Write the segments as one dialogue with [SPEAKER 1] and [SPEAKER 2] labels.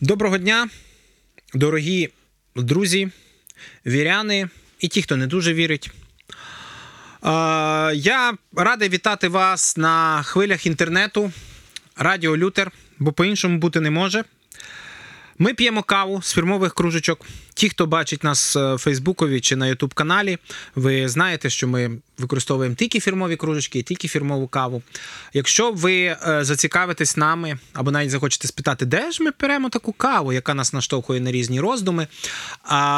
[SPEAKER 1] Доброго дня, дорогі друзі, віряни і ті, хто не дуже вірить. Я радий вітати вас на хвилях інтернету Радіо Лютер, бо по-іншому бути не може. Ми п'ємо каву з фірмових кружечок. Ті, хто бачить нас е, в Фейсбукові чи на Ютуб каналі, ви знаєте, що ми використовуємо тільки фірмові кружечки, тільки фірмову каву. Якщо ви е, зацікавитесь нами або навіть захочете спитати, де ж ми беремо таку каву, яка нас наштовхує на різні роздуми,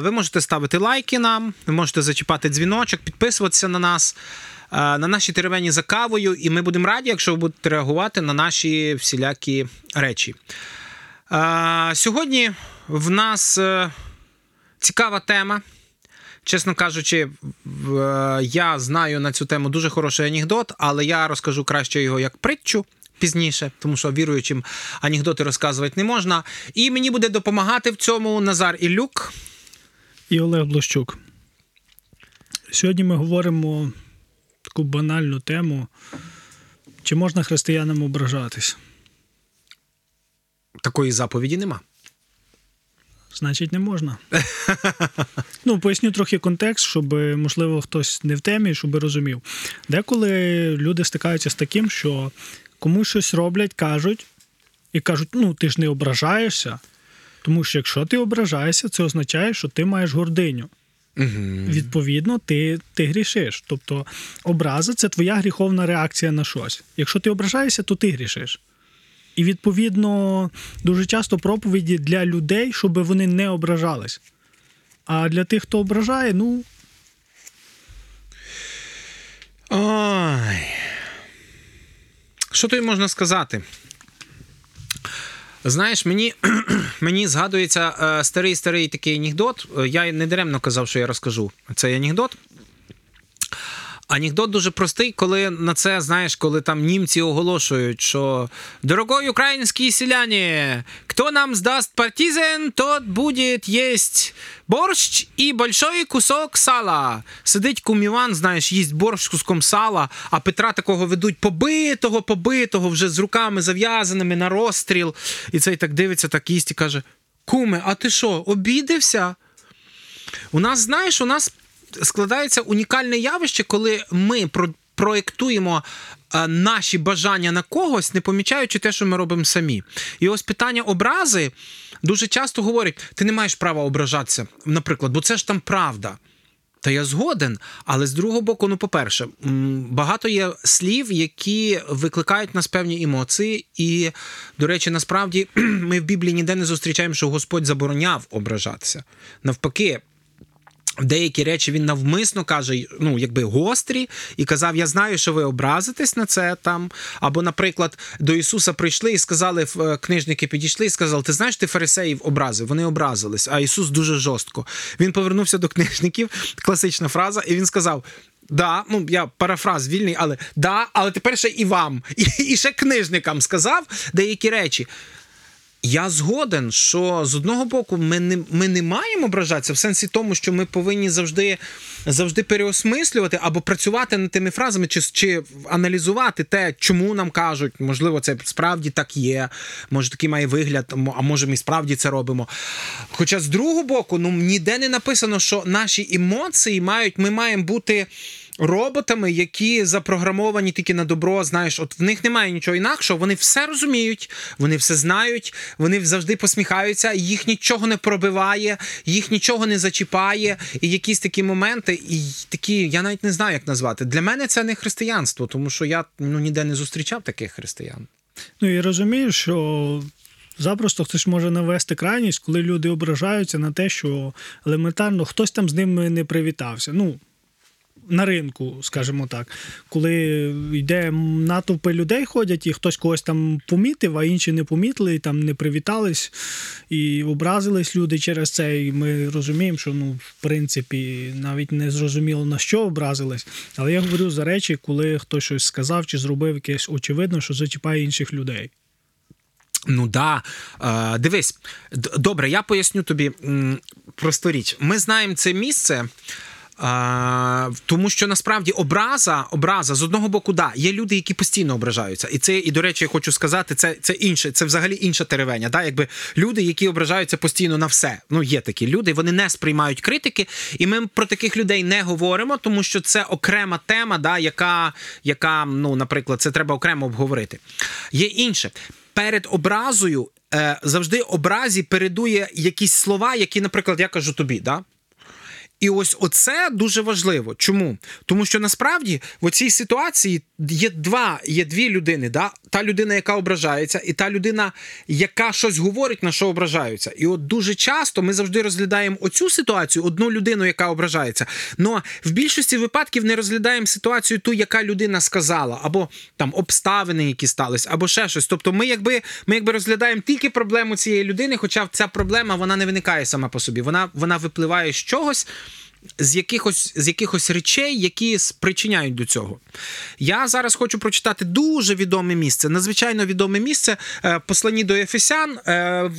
[SPEAKER 1] ви можете ставити лайки нам, ви можете зачіпати дзвіночок, підписуватися на нас. е, На наші теревені за кавою, і ми будемо раді, якщо ви будете реагувати на наші всілякі речі. Сьогодні в нас е, цікава тема. Чесно кажучи, е, я знаю на цю тему дуже хороший анекдот, але я розкажу краще його як притчу пізніше, тому що віруючим анекдоти розказувати не можна. І мені буде допомагати в цьому Назар Ілюк.
[SPEAKER 2] і Олег Блощук. Сьогодні ми говоримо таку банальну тему: чи можна християнам ображатись?
[SPEAKER 1] Такої заповіді нема.
[SPEAKER 2] Значить, не можна. ну, поясню трохи контекст, щоб, можливо, хтось не в темі, щоб розумів. Деколи люди стикаються з таким, що комусь щось роблять, кажуть, і кажуть: ну, ти ж не ображаєшся. Тому що якщо ти ображаєшся, це означає, що ти маєш гординю. Відповідно, ти, ти грішиш. Тобто образа це твоя гріховна реакція на щось. Якщо ти ображаєшся, то ти грішиш. І відповідно дуже часто проповіді для людей, щоб вони не ображались. А для тих, хто ображає, ну
[SPEAKER 1] Ой. Що тобі можна сказати? Знаєш, мені, мені згадується е, старий старий такий анекдот. Е, Я не даремно казав, що я розкажу цей анекдот. Анекдот дуже простий, коли на це, знаєш, коли там німці оголошують, що дорогой український селяне, хто нам здасть партизан, тот буде їсть борщ і большой кусок сала. Сидить кум Іван, знаєш, їсть борщ з куском сала, а Петра такого ведуть побитого, побитого, вже з руками зав'язаними на розстріл. І цей так дивиться, так їсть і каже: Куме, а ти що, обідався? У нас, знаєш, у нас складається унікальне явище, коли ми про- проєктуємо е, наші бажання на когось, не помічаючи те, що ми робимо самі. І ось питання образи дуже часто говорять: ти не маєш права ображатися, наприклад, бо це ж там правда. Та я згоден, але з другого боку, ну, по-перше, багато є слів, які викликають нас певні емоції. І, до речі, насправді ми в Біблії ніде не зустрічаємо, що Господь забороняв ображатися. Навпаки, деякі речі він навмисно каже, ну якби гострі, і казав: Я знаю, що ви образитесь на це там. Або, наприклад, до Ісуса прийшли і сказали, е, книжники підійшли і сказали: Ти знаєш, ти фарисеїв образив. Вони образились. А Ісус дуже жорстко. Він повернувся до книжників, класична фраза, і він сказав. Да, ну я парафраз вільний, але да, але тепер ще і вам, і, і ще книжникам сказав деякі речі. Я згоден, що з одного боку ми не, ми не маємо ображатися в сенсі тому, що ми повинні завжди, завжди переосмислювати або працювати над тими фразами, чи, чи аналізувати те, чому нам кажуть, можливо, це справді так є, може такий має вигляд, а може ми справді це робимо. Хоча з другого боку, ну ніде не написано, що наші емоції мають, ми маємо бути роботами, які запрограмовані тільки на добро. Знаєш, от в них немає нічого інакшого. Вони все розуміють, вони все знають, вони завжди посміхаються, їх нічого не пробиває, їх нічого не зачіпає. І якісь такі моменти, і такі, я навіть не знаю, як назвати. Для мене це не християнство, тому що я ну ніде не зустрічав таких християн.
[SPEAKER 2] ну і розумію, що запросто хтось може навести крайність, коли люди ображаються на те, що елементарно хтось там з ними не привітався. Ну, на ринку, скажімо так, коли йде натовпи людей ходять, і хтось когось там помітив, а інші не помітили, і там не привітались і образились люди через це. І ми розуміємо, що ну, в принципі навіть не зрозуміло на що образились. Але я говорю за речі, коли хтось щось сказав чи зробив якесь очевидно, що зачіпає інших людей.
[SPEAKER 1] Ну да. Е, дивись, добре, я поясню тобі просту річ. Ми знаємо це місце. А, тому що насправді образа, образа з одного боку, да, є люди, які постійно ображаються. І це, і до речі, я хочу сказати, це, це інше, це взагалі інша теревеня. Да? Якби люди, які ображаються постійно на все. Ну, є такі люди, вони не сприймають критики, і ми про таких людей не говоримо, тому що це окрема тема, да, яка, яка, ну, наприклад, це треба окремо обговорити. Є інше. Перед образою е, завжди образі передує якісь слова, які, наприклад, я кажу тобі. Да? І ось оце дуже важливо. Чому? Тому що насправді в цій ситуації є два, є дві людини. Да? Та людина, яка ображається, і та людина, яка щось говорить, на що ображаються. І от дуже часто ми завжди розглядаємо оцю ситуацію, одну людину, яка ображається. Но в більшості випадків не розглядаємо ситуацію, ту, яка людина сказала, або там обставини, які стались, або ще щось. Тобто, ми якби ми якби розглядаємо тільки проблему цієї людини, хоча ця проблема вона не виникає сама по собі. Вона, вона випливає з чогось з якихось з якихось речей, які спричиняють до цього. Я зараз хочу прочитати дуже відоме місце, надзвичайно відоме місце е, посланні до Ефесян. Е,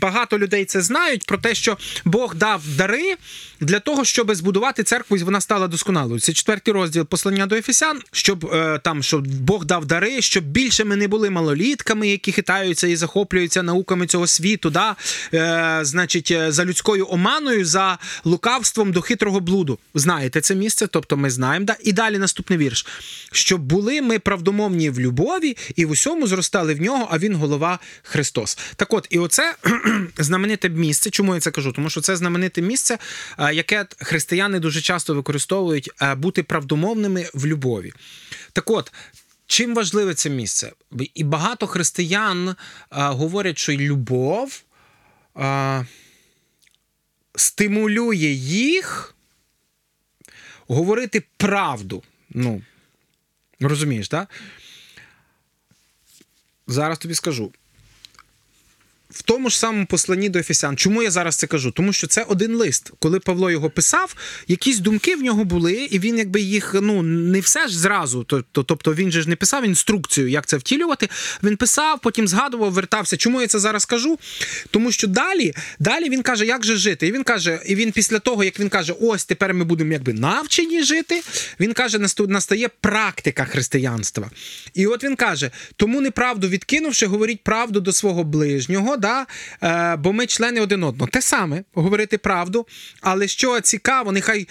[SPEAKER 1] Багато людей це знають про те, що Бог дав дари для того, щоб збудувати церкву, і вона стала досконалою. Це четвертий розділ послання до Ефесян, щоб е, там щоб Бог дав дари, щоб більше ми не були малолітками, які хитаються і захоплюються науками цього світу. Да? Значить, за людською оманою, за лукавством до хитрого блуду. Знаєте це місце, тобто ми знаємо. Да? І далі наступний вірш. Щоб були ми правдомовні в любові і в усьому зростали в нього, а він голова Христос. Так от, і оце знамените місце. Чому я це кажу? Тому що це знамените місце, е, яке християни дуже часто використовують е, бути правдомовними в любові. Так от. Чим важливе це місце? І багато християн а, говорять, що любов а, стимулює їх говорити правду. Ну, розумієш, так? Зараз тобі скажу. В тому ж самому посланні до Ефесян. Чому я зараз це кажу? Тому що це один лист. Коли Павло його писав, якісь думки в нього були, і він якби їх ну не все ж зразу. Тобто, він же ж не писав інструкцію, як це втілювати. Він писав, потім згадував, вертався. Чому я це зараз кажу? Тому що далі, далі він каже, як же жити. І він каже, і він після того, як він каже, ось тепер ми будемо якби навчені жити. Він каже, настає практика християнства. І от він каже: тому неправду відкинувши, говоріть правду до свого ближнього, да? е, бо ми члени один одного. Те саме говорити правду. Але що цікаво, нехай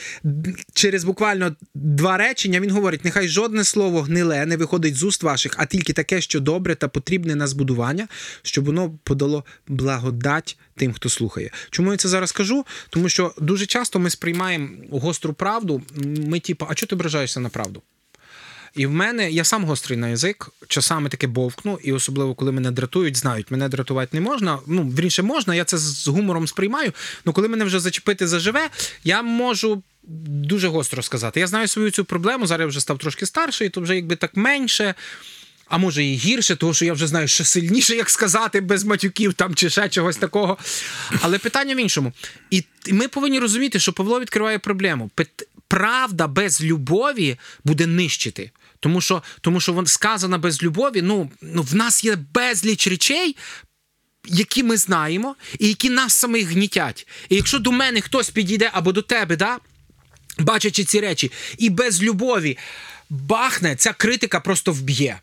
[SPEAKER 1] через буквально два речення він говорить: нехай жодне слово гниле не виходить з уст ваших, а тільки таке, що добре та потрібне на збудування, щоб воно подало благодать тим, хто слухає. Чому я це зараз кажу? Тому що дуже часто ми сприймаємо гостру правду. Ми, типу, а чого ти ображаєшся на правду? І в мене я сам гострий на язик, часами таке бовкну, і особливо коли мене дратують, знають, мене дратувати не можна. Ну, вірніше можна, я це з гумором сприймаю. Ну коли мене вже зачепити заживе, я можу. Дуже гостро сказати. Я знаю свою цю проблему. Зараз я вже став трошки старший, то вже якби так менше. А може і гірше, тому що я вже знаю ще сильніше, як сказати, без матюків там чи ще чогось такого. Але питання в іншому. І ми повинні розуміти, що Павло відкриває проблему. Правда без любові буде нищити. Тому що, тому що вон сказана без любові, ну, ну в нас є безліч речей, які ми знаємо, і які нас самих гнітять. І якщо до мене хтось підійде або до тебе, да, бачачи ці речі, і без любові бахне, ця критика просто вб'є.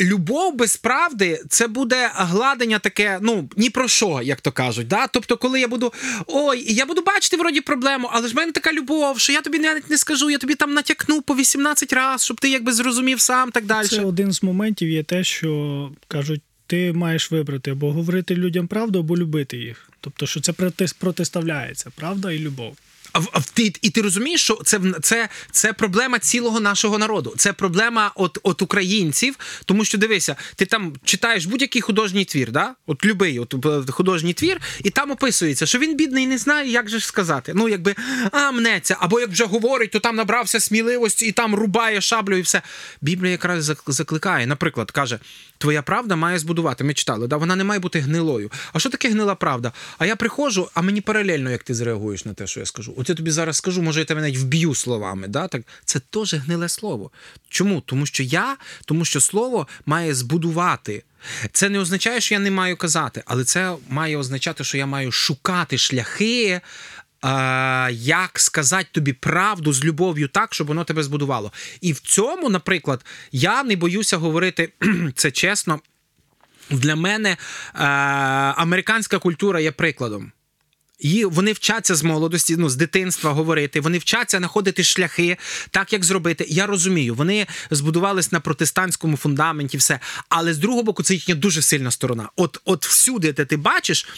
[SPEAKER 1] Любов без правди це буде гладення таке, ну ні про що, як то кажуть. Да? Тобто, коли я буду ой, я буду бачити вроді проблему, але ж в мене така любов, що я тобі навіть не скажу, я тобі там натякну по 18 разів, щоб ти якби зрозумів сам так далі.
[SPEAKER 2] Це один з моментів є те, що кажуть, ти маєш вибрати або говорити людям правду, або любити їх. Тобто, що це проти- протиставляється, правда і любов.
[SPEAKER 1] В- ти, і ти розумієш, що це, це, це проблема цілого нашого народу. Це проблема от, от українців. Тому що дивися, ти там читаєш будь-який художній твір, да? от любий от, е, художній твір, і там описується, що він бідний не знає, як же ж сказати. Ну, якби а, мнеться, або як вже говорить, то там набрався сміливості і там рубає шаблю і все. Біблія якраз зак- закликає. Наприклад, каже: Твоя правда має збудувати. Ми читали, да? вона не має бути гнилою. А що таке гнила правда? А я приходжу, а мені паралельно, як ти зреагуєш на те, що я скажу. Я тобі зараз скажу, може, я тебе навіть вб'ю словами. Да? Так, це теж гниле слово. Чому? Тому що я, тому що слово має збудувати. Це не означає, що я не маю казати, але це має означати, що я маю шукати шляхи як сказати тобі правду з любов'ю так, щоб воно тебе збудувало. І в цьому, наприклад, я не боюся говорити це чесно. Для мене американська культура є прикладом. І вони вчаться з молодості, ну з дитинства говорити. Вони вчаться знаходити шляхи, так як зробити. Я розумію, вони збудувались на протестантському фундаменті, все. Але з другого боку, це їхня дуже сильна сторона. От, от всюди, де ти бачиш,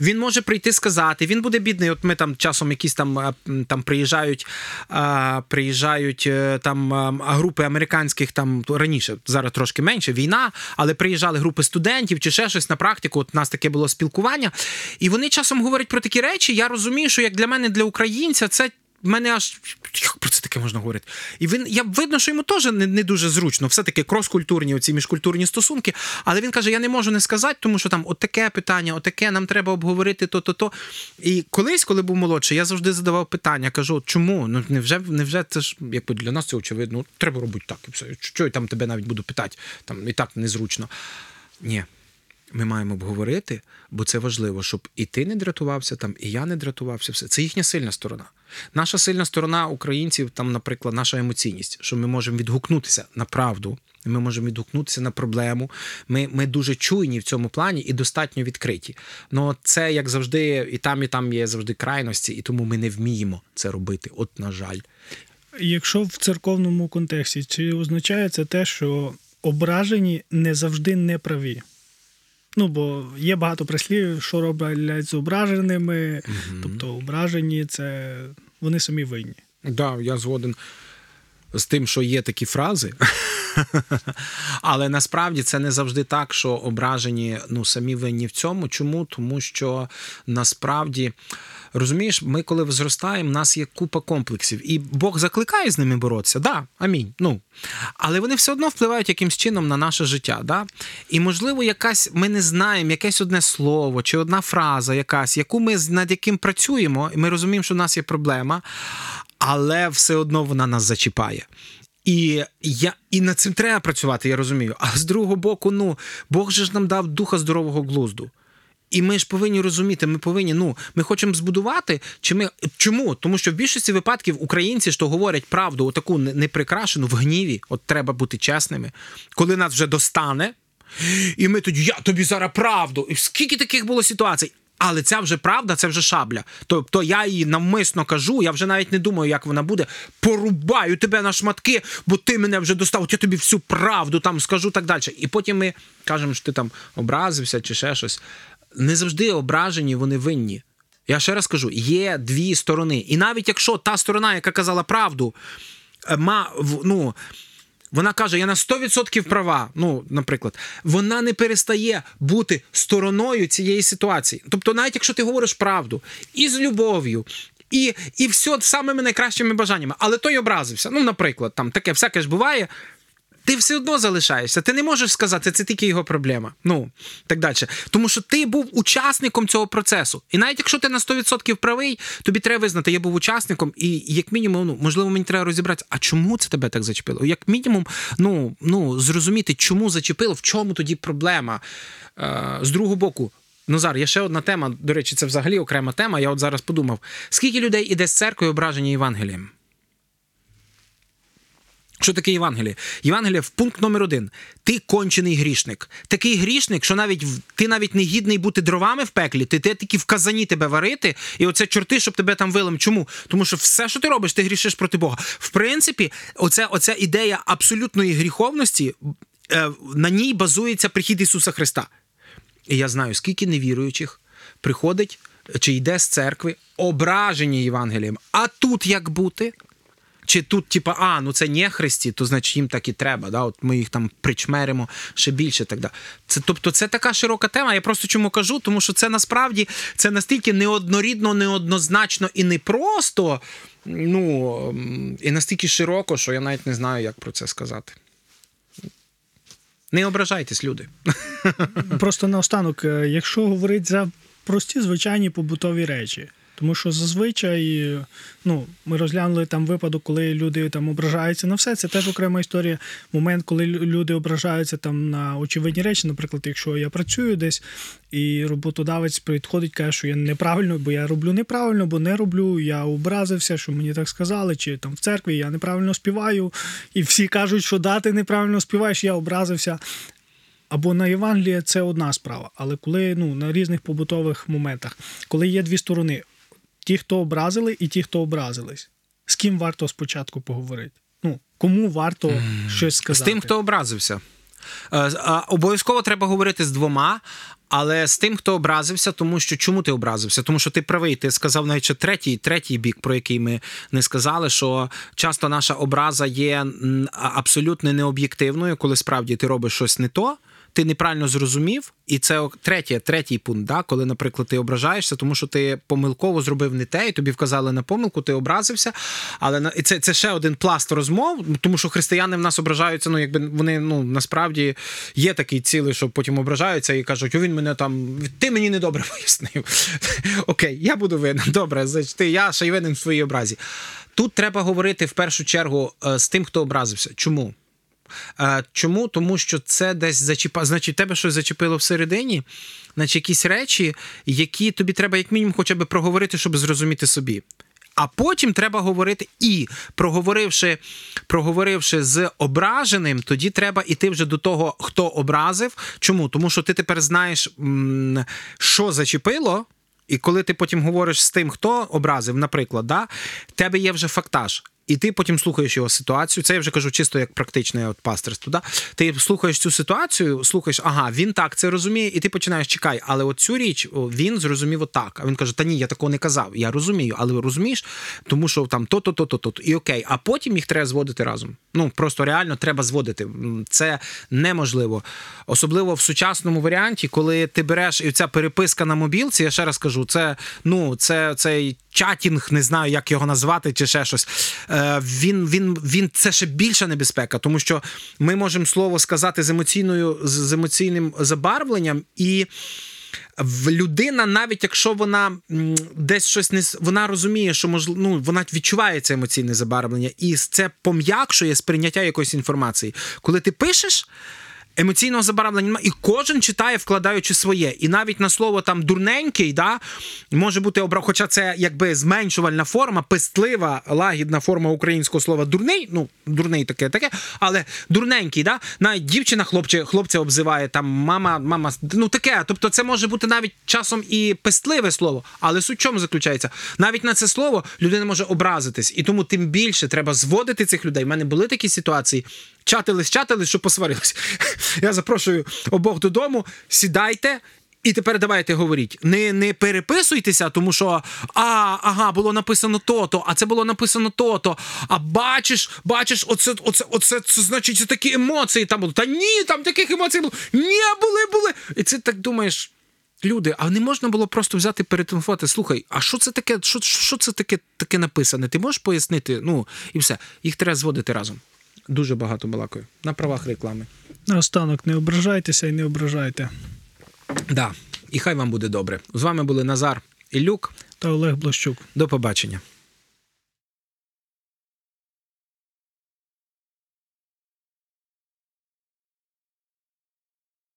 [SPEAKER 1] він може прийти сказати. Він буде бідний. От ми там часом якісь там е, там приїжджають, а, приїжджають е, там а, групи американських там раніше, зараз трошки менше війна, але приїжджали групи студентів чи ще щось на практику. От у нас таке було спілкування, і вони часом говорять про такі речі. Я розумію, що як для мене, для українця, це. в мене аж як про це таке можна говорити. І він я видно, що йому теж не, не дуже зручно. Все таки крос-культурні, оці міжкультурні стосунки. Але він каже: я не можу не сказати, тому що там от таке питання, от таке, нам треба обговорити то, то. І колись, коли був молодший, я завжди задавав питання. Кажу, чому? Ну невже, невже це ж якби для нас це очевидно. Треба робити так і все. Що я там тебе навіть буду питати? Там і так незручно. Ні. Ми маємо обговорити, бо це важливо, щоб і ти не дратувався там, і я не дратувався. Все це їхня сильна сторона. Наша сильна сторона українців, там, наприклад, наша емоційність, що ми можемо відгукнутися на правду, ми можемо відгукнутися на проблему. Ми, ми дуже чуйні в цьому плані і достатньо відкриті. Ну це як завжди, і там, і там є завжди крайності, і тому ми не вміємо це робити. От, на жаль.
[SPEAKER 2] Якщо в церковному контексті, чи означає це те, що ображені не завжди не праві? Ну, бо є багато прислів, що роблять з ображеними, тобто ображені це вони самі винні.
[SPEAKER 1] Так, да, я згоден з тим, що є такі фрази. Але насправді це не завжди так, що ображені ну, самі винні в цьому. Чому? Тому що насправді. Розумієш, ми коли зростаємо, в нас є купа комплексів, і Бог закликає з ними боротися, да, амінь. Ну але вони все одно впливають якимсь чином на наше життя. Да? І можливо, якась ми не знаємо, якесь одне слово чи одна фраза, якась, яку ми над яким працюємо, і ми розуміємо, що в нас є проблема, але все одно вона нас зачіпає. І я і над цим треба працювати, я розумію. А з другого боку, ну Бог же ж нам дав духа здорового глузду. І ми ж повинні розуміти, ми повинні, ну, ми хочемо збудувати, чи ми. Чому? Тому що в більшості випадків українці що говорять правду, отаку неприкрашену в гніві, от треба бути чесними, коли нас вже достане, і ми тоді, я тобі зараз правду. І скільки таких було ситуацій? Але ця вже правда, це вже шабля. Тобто я її навмисно кажу, я вже навіть не думаю, як вона буде. Порубаю тебе на шматки, бо ти мене вже достав, от я тобі всю правду там скажу так далі. І потім ми кажемо, що ти там образився чи ще щось. Не завжди ображені, вони винні. Я ще раз кажу: є дві сторони. І навіть якщо та сторона, яка казала правду, ма, ну, вона каже, я на 100% права. Ну, наприклад, вона не перестає бути стороною цієї ситуації. Тобто, навіть якщо ти говориш правду і з любов'ю. І і все самими найкращими бажаннями, але той образився. Ну, наприклад, там таке всяке ж буває. Ти все одно залишаєшся. Ти не можеш сказати, це тільки його проблема. Ну так далі. Тому що ти був учасником цього процесу. І навіть якщо ти на 100% правий, тобі треба визнати, я був учасником, і як мінімум, ну можливо, мені треба розібратися, а чому це тебе так зачепило? Як мінімум, ну ну зрозуміти, чому зачепило, в чому тоді проблема. Е, З другого боку. Назар, є ще одна тема. До речі, це взагалі окрема тема. Я от зараз подумав: скільки людей іде з церкви ображені Євангелієм? Що таке Євангеліє? Євангеліє в пункт номер один. Ти кончений грішник. Такий грішник, що навіть ти навіть не гідний бути дровами в пеклі, ти, ти тільки в казані тебе варити, і оце чорти, щоб тебе там вилим. Чому? Тому що все, що ти робиш, ти грішиш проти Бога. В принципі, оця, оця ідея абсолютної гріховності, е, на ній базується прихід Ісуса Христа. І я знаю, скільки невіруючих приходить чи йде з церкви, ображені Євангелієм. А тут як бути? Чи тут, типа, а, ну це не христі, то значить їм так і треба. Да? От Ми їх там причмеримо ще більше. Так да. Це, Тобто це така широка тема. Я просто чому кажу, тому що це насправді це настільки неоднорідно, неоднозначно і непросто, ну, і настільки широко, що я навіть не знаю, як про це сказати. Не ображайтесь, люди.
[SPEAKER 2] Просто наостанок, е, якщо говорити за прості звичайні побутові речі. Тому що зазвичай ну, ми розглянули там випадок, коли люди там ображаються на все. Це теж окрема історія. Момент, коли люди ображаються там на очевидні речі. Наприклад, якщо я працюю десь і роботодавець підходить, каже, що я неправильно, бо я роблю неправильно, бо не роблю. Я образився, що мені так сказали, чи там в церкві я неправильно співаю, і всі кажуть, що да, ти неправильно співаєш, я образився. Або на Євангеліє це одна справа, але коли ну, на різних побутових моментах, коли є дві сторони, ті, хто образили, і ті, хто образились, з ким варто спочатку поговорити? Ну, кому варто щось сказати?
[SPEAKER 1] З тим, хто образився. Е, Обов'язково треба говорити з двома, але з тим, хто образився, тому що чому ти образився? Тому що ти правий, ти сказав навіть третій, третій бік, про який ми не сказали, що часто наша образа є абсолютно необ'єктивною, коли справді ти робиш щось не то. Ти неправильно зрозумів, і це третє, третій пункт, да, коли, наприклад, ти ображаєшся, тому що ти помилково зробив не те, і тобі вказали на помилку, ти образився. Але на- це, це ще один пласт розмов, тому що християни в нас ображаються. Ну, якби вони ну насправді є такий цілий, що потім ображаються і кажуть, о, він мене там, ти мені недобре пояснив. Окей, я буду винен. Добре, значить, ти я ще й винен в своїй образі. Тут треба говорити в першу чергу е, з тим, хто образився. Чому? Чому? Тому що це десь зачіпа... Значить, тебе щось зачепило всередині, значить, якісь речі, які тобі треба, як мінімум, хоча б проговорити, щоб зрозуміти собі. А потім треба говорити і проговоривши, проговоривши з ображеним, тоді треба іти вже до того, хто образив. Чому? Тому що ти тепер знаєш, що зачепило, і коли ти потім говориш з тим, хто образив, наприклад, да, тебе є вже фактаж. І ти потім слухаєш його ситуацію. Це я вже кажу чисто як практичне от пасторство. Да? Ти слухаєш цю ситуацію, слухаєш, ага, він так це розуміє, і ти починаєш чекай, але от цю річ він зрозумів отак. А він каже: Та ні, я такого не казав. Я розумію, але розумієш, тому що там то-то, то-то, то-то. І окей, а потім їх треба зводити разом. Ну просто реально треба зводити. Це неможливо. Особливо в сучасному варіанті, коли ти береш і ця переписка на мобілці, я ще раз кажу, це ну це цей чатінг, не знаю, як його назвати, чи ще щось. Е, він, він, він це ще більша небезпека, тому що ми можемо слово сказати з емоційною з емоційним забарвленням і. Людина, навіть якщо вона десь щось не вона розуміє, що можливо, ну, вона відчуває це емоційне забарвлення, і це пом'якшує сприйняття якоїсь інформації. Коли ти пишеш. Емоційного забарвлення немає, і кожен читає, вкладаючи своє. І навіть на слово там дурненький, да, може бути обрав, хоча це якби зменшувальна форма, пестлива, лагідна форма українського слова дурний. Ну, дурний таке, таке, але дурненький, да? навіть дівчина хлопче, хлопця обзиває, там мама, мама, ну таке. Тобто, це може бути навіть часом і пестливе слово. Але суть чому заключається? Навіть на це слово людина може образитись, і тому тим більше треба зводити цих людей. У мене були такі ситуації. Чатились, чатились, що посварились. Я запрошую обох додому, сідайте. І тепер давайте говоріть. Не, не переписуйтеся, тому що а, ага, було написано то-то, а це було написано то-то. А бачиш, бачиш, оце, оце, оце, це значить це такі емоції там були. Та ні, там таких емоцій було. Ні, були, були. І це так думаєш. Люди, а не можна було просто взяти перетелефонувати, слухай, а що це таке? Що, що це таке, таке написане? Ти можеш пояснити? Ну, і все. Їх треба зводити разом. Дуже багато балакаю. На правах реклами.
[SPEAKER 2] Наостанок, не ображайтеся і не ображайте.
[SPEAKER 1] Да. І хай вам буде добре. З вами були Назар Ілюк
[SPEAKER 2] Та Олег Блощук.
[SPEAKER 1] До побачення.